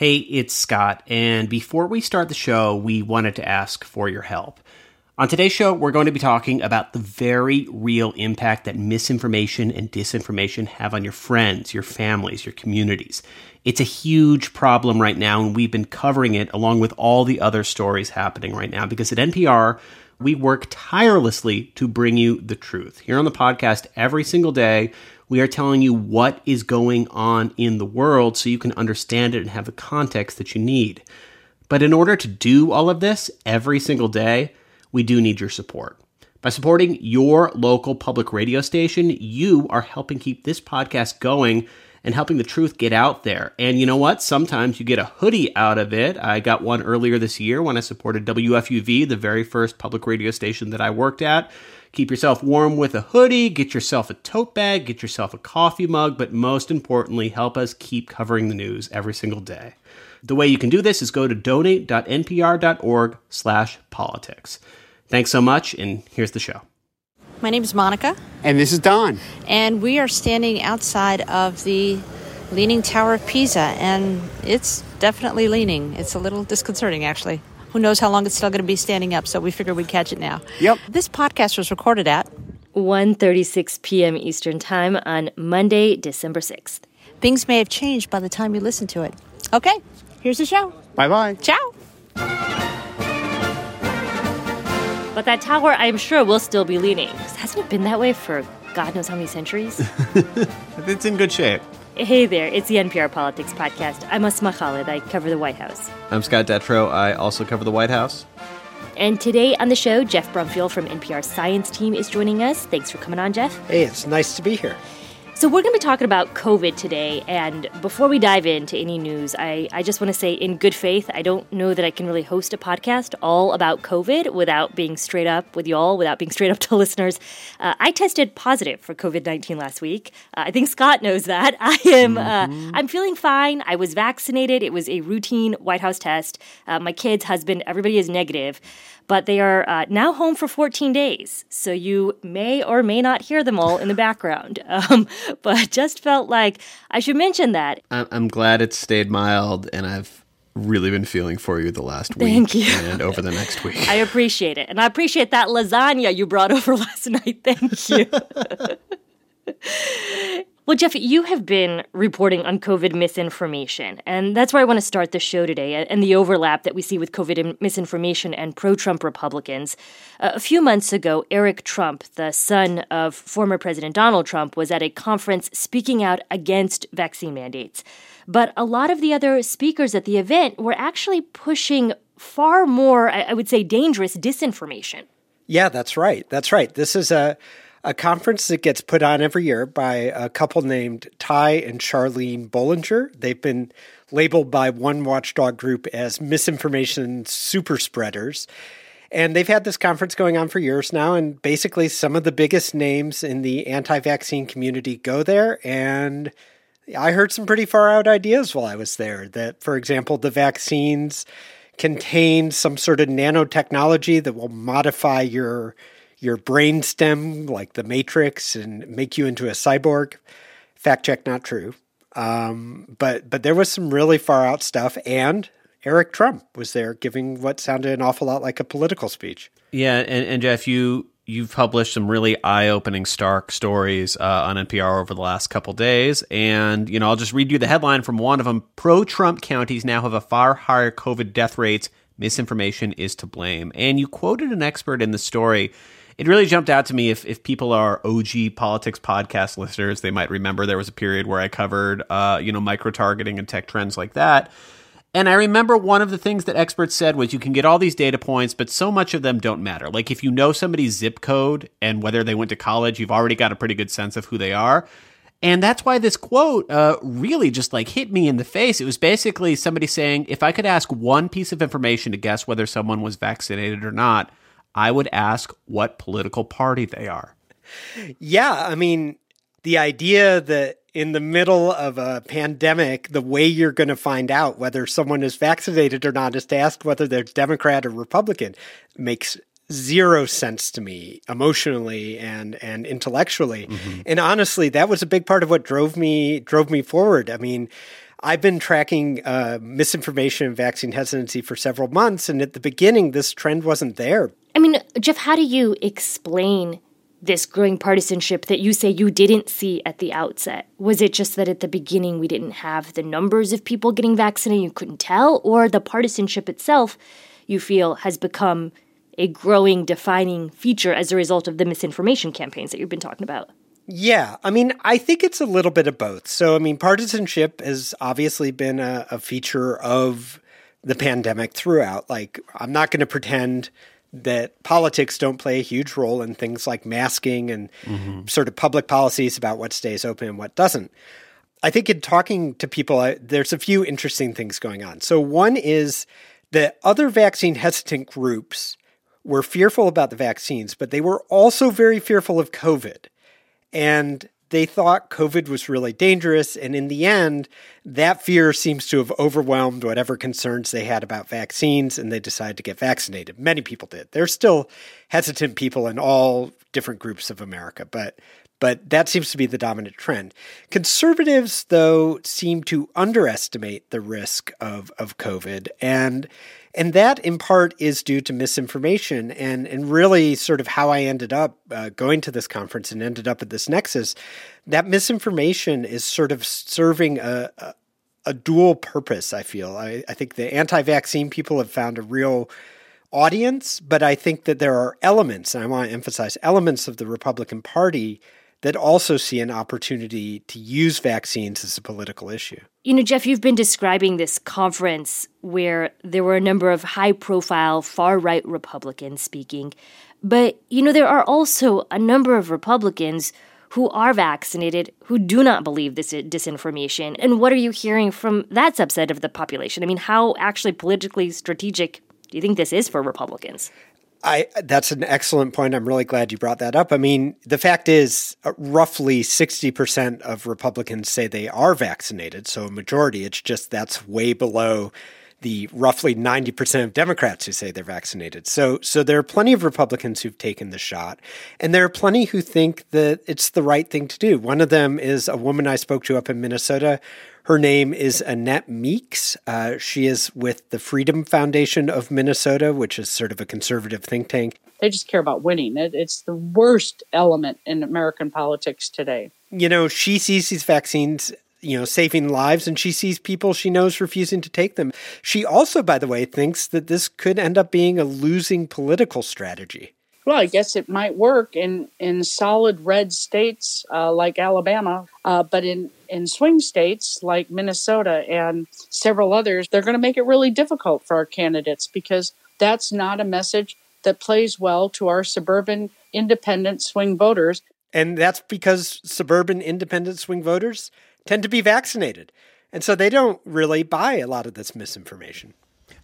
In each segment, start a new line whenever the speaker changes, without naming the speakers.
Hey, it's Scott, and before we start the show, we wanted to ask for your help. On today's show, we're going to be talking about the very real impact that misinformation and disinformation have on your friends, your families, your communities. It's a huge problem right now, and we've been covering it along with all the other stories happening right now because at NPR, we work tirelessly to bring you the truth. Here on the podcast, every single day, we are telling you what is going on in the world so you can understand it and have the context that you need. But in order to do all of this every single day, we do need your support. By supporting your local public radio station, you are helping keep this podcast going and helping the truth get out there. And you know what? Sometimes you get a hoodie out of it. I got one earlier this year when I supported WFUV, the very first public radio station that I worked at. Keep yourself warm with a hoodie, get yourself a tote bag, get yourself a coffee mug, but most importantly, help us keep covering the news every single day. The way you can do this is go to donate.npr.org/politics. Thanks so much, and here's the show.
My name is Monica.
And this is Don.
And we are standing outside of the Leaning Tower of Pisa, and it's definitely leaning. It's a little disconcerting, actually. Who knows how long it's still going to be standing up, so we figured we'd catch it now.
Yep.
This podcast was recorded at
1:36 p.m. Eastern Time on Monday, December 6th.
Things may have changed by the time you listen to it. Okay, here's the show.
Bye bye.
Ciao.
But that tower, I'm sure, will still be leaning. Hasn't it been that way for God knows how many centuries?
it's in good shape.
Hey there, it's the NPR Politics Podcast. I'm Asma Khalid. I cover the White House.
I'm Scott Detrow. I also cover the White House.
And today on the show, Jeff Brumfiel from NPR Science Team is joining us. Thanks for coming on, Jeff.
Hey, it's nice to be here.
So, we're going to be talking about COVID today. And before we dive into any news, I, I just want to say, in good faith, I don't know that I can really host a podcast all about COVID without being straight up with y'all, without being straight up to listeners. Uh, I tested positive for COVID 19 last week. Uh, I think Scott knows that. I am, mm-hmm. uh, I'm feeling fine. I was vaccinated. It was a routine White House test. Uh, my kids, husband, everybody is negative but they are uh, now home for 14 days. So you may or may not hear them all in the background. Um, but just felt like I should mention that.
I'm glad it stayed mild, and I've really been feeling for you the last week
Thank you.
and over the next week.
I appreciate it. And I appreciate that lasagna you brought over last night. Thank you. Well, Jeff, you have been reporting on COVID misinformation, and that's where I want to start the show today and the overlap that we see with COVID misinformation and pro Trump Republicans. Uh, a few months ago, Eric Trump, the son of former President Donald Trump, was at a conference speaking out against vaccine mandates. But a lot of the other speakers at the event were actually pushing far more, I would say, dangerous disinformation.
Yeah, that's right. That's right. This is a a conference that gets put on every year by a couple named Ty and Charlene Bollinger. They've been labeled by one watchdog group as misinformation super spreaders. And they've had this conference going on for years now. And basically, some of the biggest names in the anti vaccine community go there. And I heard some pretty far out ideas while I was there that, for example, the vaccines contain some sort of nanotechnology that will modify your your brain stem like the Matrix and make you into a cyborg. Fact check, not true. Um, but but there was some really far out stuff, and Eric Trump was there giving what sounded an awful lot like a political speech.
Yeah, and, and Jeff, you you've published some really eye-opening, stark stories uh, on NPR over the last couple days, and you know I'll just read you the headline from one of them: Pro-Trump counties now have a far higher COVID death rates. Misinformation is to blame. And you quoted an expert in the story it really jumped out to me if, if people are OG politics podcast listeners, they might remember there was a period where I covered, uh, you know, micro targeting and tech trends like that. And I remember one of the things that experts said was you can get all these data points, but so much of them don't matter. Like if you know somebody's zip code and whether they went to college, you've already got a pretty good sense of who they are. And that's why this quote uh, really just like hit me in the face. It was basically somebody saying, if I could ask one piece of information to guess whether someone was vaccinated or not, I would ask what political party they are.
Yeah, I mean, the idea that in the middle of a pandemic, the way you're going to find out whether someone is vaccinated or not is to ask whether they're Democrat or Republican makes zero sense to me emotionally and and intellectually. Mm-hmm. And honestly, that was a big part of what drove me drove me forward. I mean, I've been tracking uh, misinformation and vaccine hesitancy for several months, and at the beginning, this trend wasn't there.
I mean, Jeff, how do you explain this growing partisanship that you say you didn't see at the outset? Was it just that at the beginning we didn't have the numbers of people getting vaccinated, you couldn't tell, or the partisanship itself you feel has become a growing defining feature as a result of the misinformation campaigns that you've been talking about?
Yeah, I mean, I think it's a little bit of both. So, I mean, partisanship has obviously been a, a feature of the pandemic throughout. Like, I'm not going to pretend that politics don't play a huge role in things like masking and mm-hmm. sort of public policies about what stays open and what doesn't. I think in talking to people, I, there's a few interesting things going on. So, one is that other vaccine hesitant groups were fearful about the vaccines, but they were also very fearful of COVID. And they thought COVID was really dangerous. And in the end, that fear seems to have overwhelmed whatever concerns they had about vaccines, and they decided to get vaccinated. Many people did. There's still hesitant people in all different groups of America, but but that seems to be the dominant trend. Conservatives, though, seem to underestimate the risk of, of COVID. And and that in part is due to misinformation and, and really sort of how I ended up uh, going to this conference and ended up at this nexus. That misinformation is sort of serving a, a, a dual purpose, I feel. I, I think the anti vaccine people have found a real audience, but I think that there are elements, and I want to emphasize elements of the Republican Party that also see an opportunity to use vaccines as a political issue.
You know, Jeff, you've been describing this conference where there were a number of high profile far right Republicans speaking. But, you know, there are also a number of Republicans who are vaccinated who do not believe this disinformation. And what are you hearing from that subset of the population? I mean, how actually politically strategic do you think this is for Republicans?
I that's an excellent point. I'm really glad you brought that up. I mean, the fact is, uh, roughly 60% of Republicans say they are vaccinated, so a majority. It's just that's way below the roughly 90% of Democrats who say they're vaccinated. So so there are plenty of Republicans who've taken the shot, and there are plenty who think that it's the right thing to do. One of them is a woman I spoke to up in Minnesota her name is Annette Meeks. Uh, she is with the Freedom Foundation of Minnesota, which is sort of a conservative think tank.
They just care about winning. It, it's the worst element in American politics today.
You know, she sees these vaccines you know, saving lives, and she sees people she knows refusing to take them. She also, by the way, thinks that this could end up being a losing political strategy.
Well, I guess it might work in, in solid red states uh, like Alabama, uh, but in, in swing states like Minnesota and several others, they're going to make it really difficult for our candidates because that's not a message that plays well to our suburban independent swing voters.
And that's because suburban independent swing voters tend to be vaccinated. And so they don't really buy a lot of this misinformation.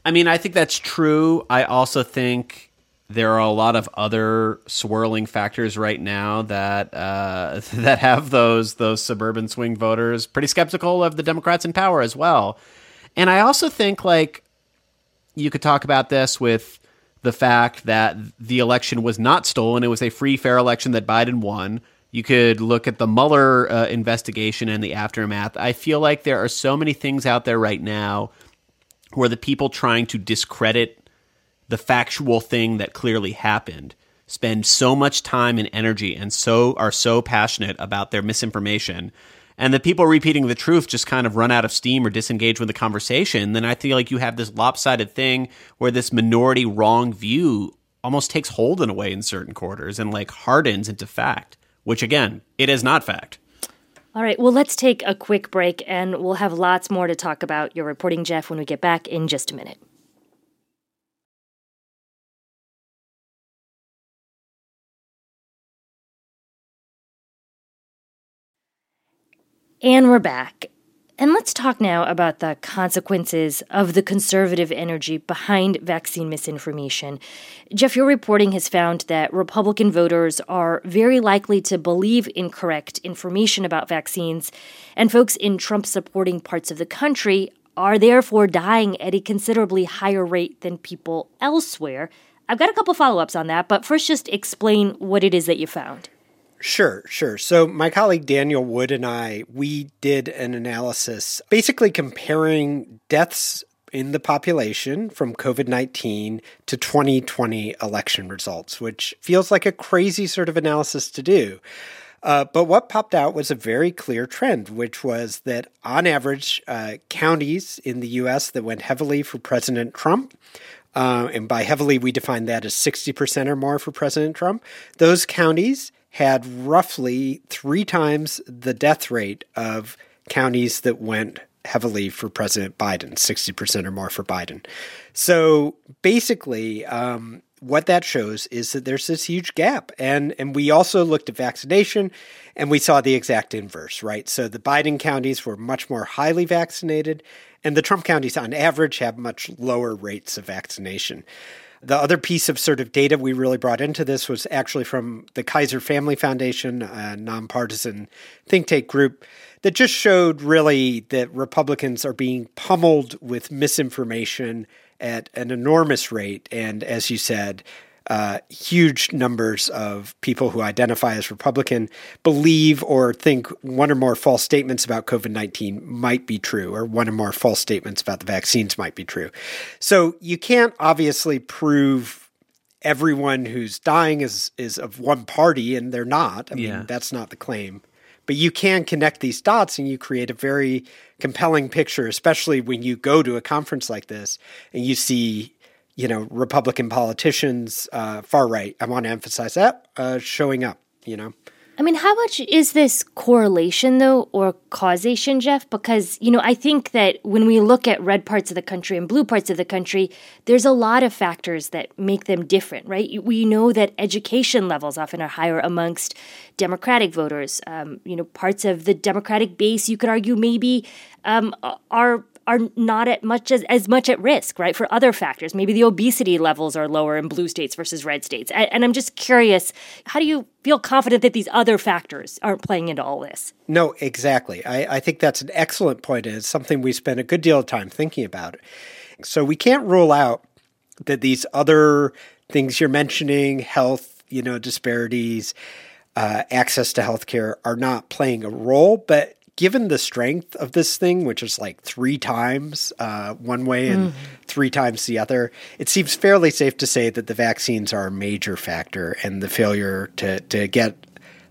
I mean, I think that's true. I also think there are a lot of other swirling factors right now that uh, that have those those suburban swing voters pretty skeptical of the Democrats in power as well. And I also think like you could talk about this with the fact that the election was not stolen; it was a free, fair election that Biden won. You could look at the Mueller uh, investigation and the aftermath. I feel like there are so many things out there right now where the people trying to discredit the factual thing that clearly happened spend so much time and energy and so are so passionate about their misinformation and the people repeating the truth just kind of run out of steam or disengage with the conversation then i feel like you have this lopsided thing where this minority wrong view almost takes hold in a way in certain quarters and like hardens into fact which again it is not fact
all right, well, let's take a quick break and we'll have lots more to talk about your reporting, Jeff, when we get back in just a minute. And we're back. And let's talk now about the consequences of the conservative energy behind vaccine misinformation. Jeff, your reporting has found that Republican voters are very likely to believe incorrect information about vaccines, and folks in Trump supporting parts of the country are therefore dying at a considerably higher rate than people elsewhere. I've got a couple follow ups on that, but first, just explain what it is that you found.
Sure, sure. So my colleague Daniel Wood and I, we did an analysis basically comparing deaths in the population from COVID 19 to 2020 election results, which feels like a crazy sort of analysis to do. Uh, but what popped out was a very clear trend, which was that on average, uh, counties in the US that went heavily for President Trump, uh, and by heavily, we define that as 60% or more for President Trump, those counties had roughly three times the death rate of counties that went heavily for President Biden, 60% or more for Biden. So basically, um, what that shows is that there's this huge gap. And, and we also looked at vaccination and we saw the exact inverse, right? So the Biden counties were much more highly vaccinated, and the Trump counties, on average, have much lower rates of vaccination. The other piece of sort of data we really brought into this was actually from the Kaiser Family Foundation, a nonpartisan think tank group that just showed really that Republicans are being pummeled with misinformation at an enormous rate. And as you said, uh, huge numbers of people who identify as Republican believe or think one or more false statements about COVID 19 might be true, or one or more false statements about the vaccines might be true. So you can't obviously prove everyone who's dying is, is of one party, and they're not. I mean, yeah. that's not the claim. But you can connect these dots and you create a very compelling picture, especially when you go to a conference like this and you see you know, Republican politicians, uh, far right. I want to emphasize that uh, showing up. You know.
I mean, how much is this correlation, though, or causation, Jeff? Because, you know, I think that when we look at red parts of the country and blue parts of the country, there's a lot of factors that make them different, right? We know that education levels often are higher amongst Democratic voters. Um, you know, parts of the Democratic base, you could argue, maybe um, are are not at much as, as much at risk, right? For other factors. Maybe the obesity levels are lower in blue states versus red states. And, and I'm just curious, how do you feel confident that these other factors aren't playing into all this?
No, exactly. I, I think that's an excellent point, it's something we spend a good deal of time thinking about. So we can't rule out that these other things you're mentioning, health, you know, disparities, uh, access to healthcare, are not playing a role, but given the strength of this thing, which is like three times uh, one way and mm-hmm. three times the other, it seems fairly safe to say that the vaccines are a major factor, and the failure to to get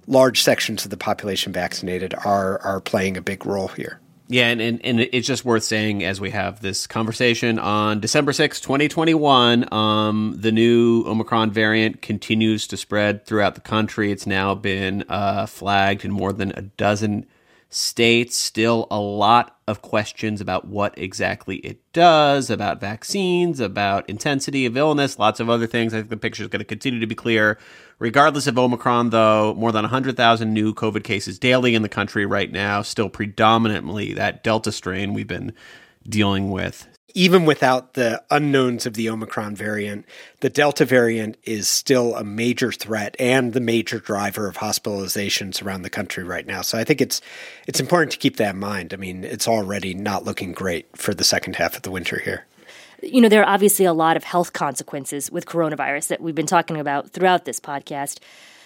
large sections of the population vaccinated are are playing a big role here.
Yeah, and, and, and, it's just worth saying as we have this conversation on December 6, 2021, um, the new Omicron variant continues to spread throughout the country. It's now been uh, flagged in more than a dozen states. Still a lot of questions about what exactly it does, about vaccines, about intensity of illness, lots of other things. I think the picture is going to continue to be clear. Regardless of Omicron, though, more than 100,000 new COVID cases daily in the country right now, still predominantly that Delta strain we've been dealing with
even without the unknowns of the Omicron variant, the Delta variant is still a major threat and the major driver of hospitalizations around the country right now. So I think it's it's important to keep that in mind. I mean, it's already not looking great for the second half of the winter here.
You know, there are obviously a lot of health consequences with coronavirus that we've been talking about throughout this podcast.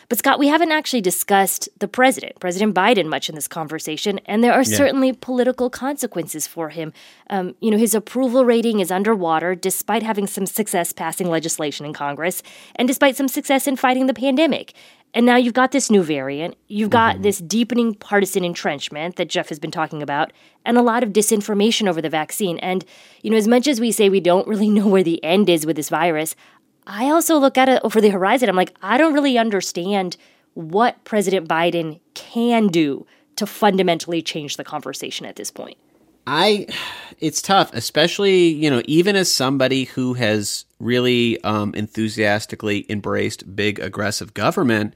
But Scott, we haven't actually discussed the president, President Biden, much in this conversation, and there are yeah. certainly political consequences for him. Um, you know, his approval rating is underwater despite having some success passing legislation in Congress and despite some success in fighting the pandemic. And now you've got this new variant. You've got mm-hmm. this deepening partisan entrenchment that Jeff has been talking about, and a lot of disinformation over the vaccine. And, you know, as much as we say we don't really know where the end is with this virus, I also look at it over the horizon. I'm like, I don't really understand what President Biden can do to fundamentally change the conversation at this point.
I, it's tough, especially, you know, even as somebody who has really um, enthusiastically embraced big aggressive government,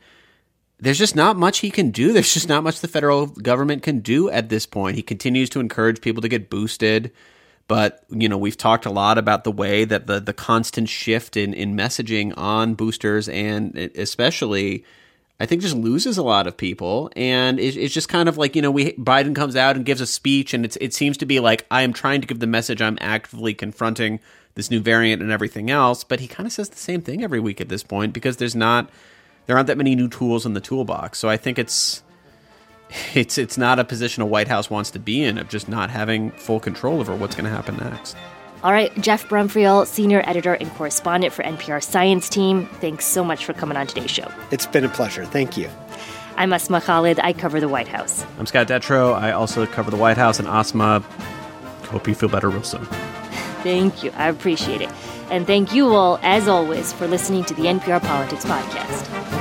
there's just not much he can do. There's just not much the federal government can do at this point. He continues to encourage people to get boosted. But you know, we've talked a lot about the way that the the constant shift in in messaging on boosters and especially. I think just loses a lot of people, and it's, it's just kind of like you know, we Biden comes out and gives a speech, and it's it seems to be like I am trying to give the message I'm actively confronting this new variant and everything else, but he kind of says the same thing every week at this point because there's not there aren't that many new tools in the toolbox. So I think it's it's it's not a position a White House wants to be in of just not having full control over what's going to happen next.
All right, Jeff Brumfiel, senior editor and correspondent for NPR Science Team. Thanks so much for coming on today's show.
It's been a pleasure. Thank you.
I'm Asma Khalid. I cover the White House.
I'm Scott Detrow. I also cover the White House and Asma. Hope you feel better real soon.
Thank you. I appreciate it. And thank you all, as always, for listening to the NPR Politics Podcast.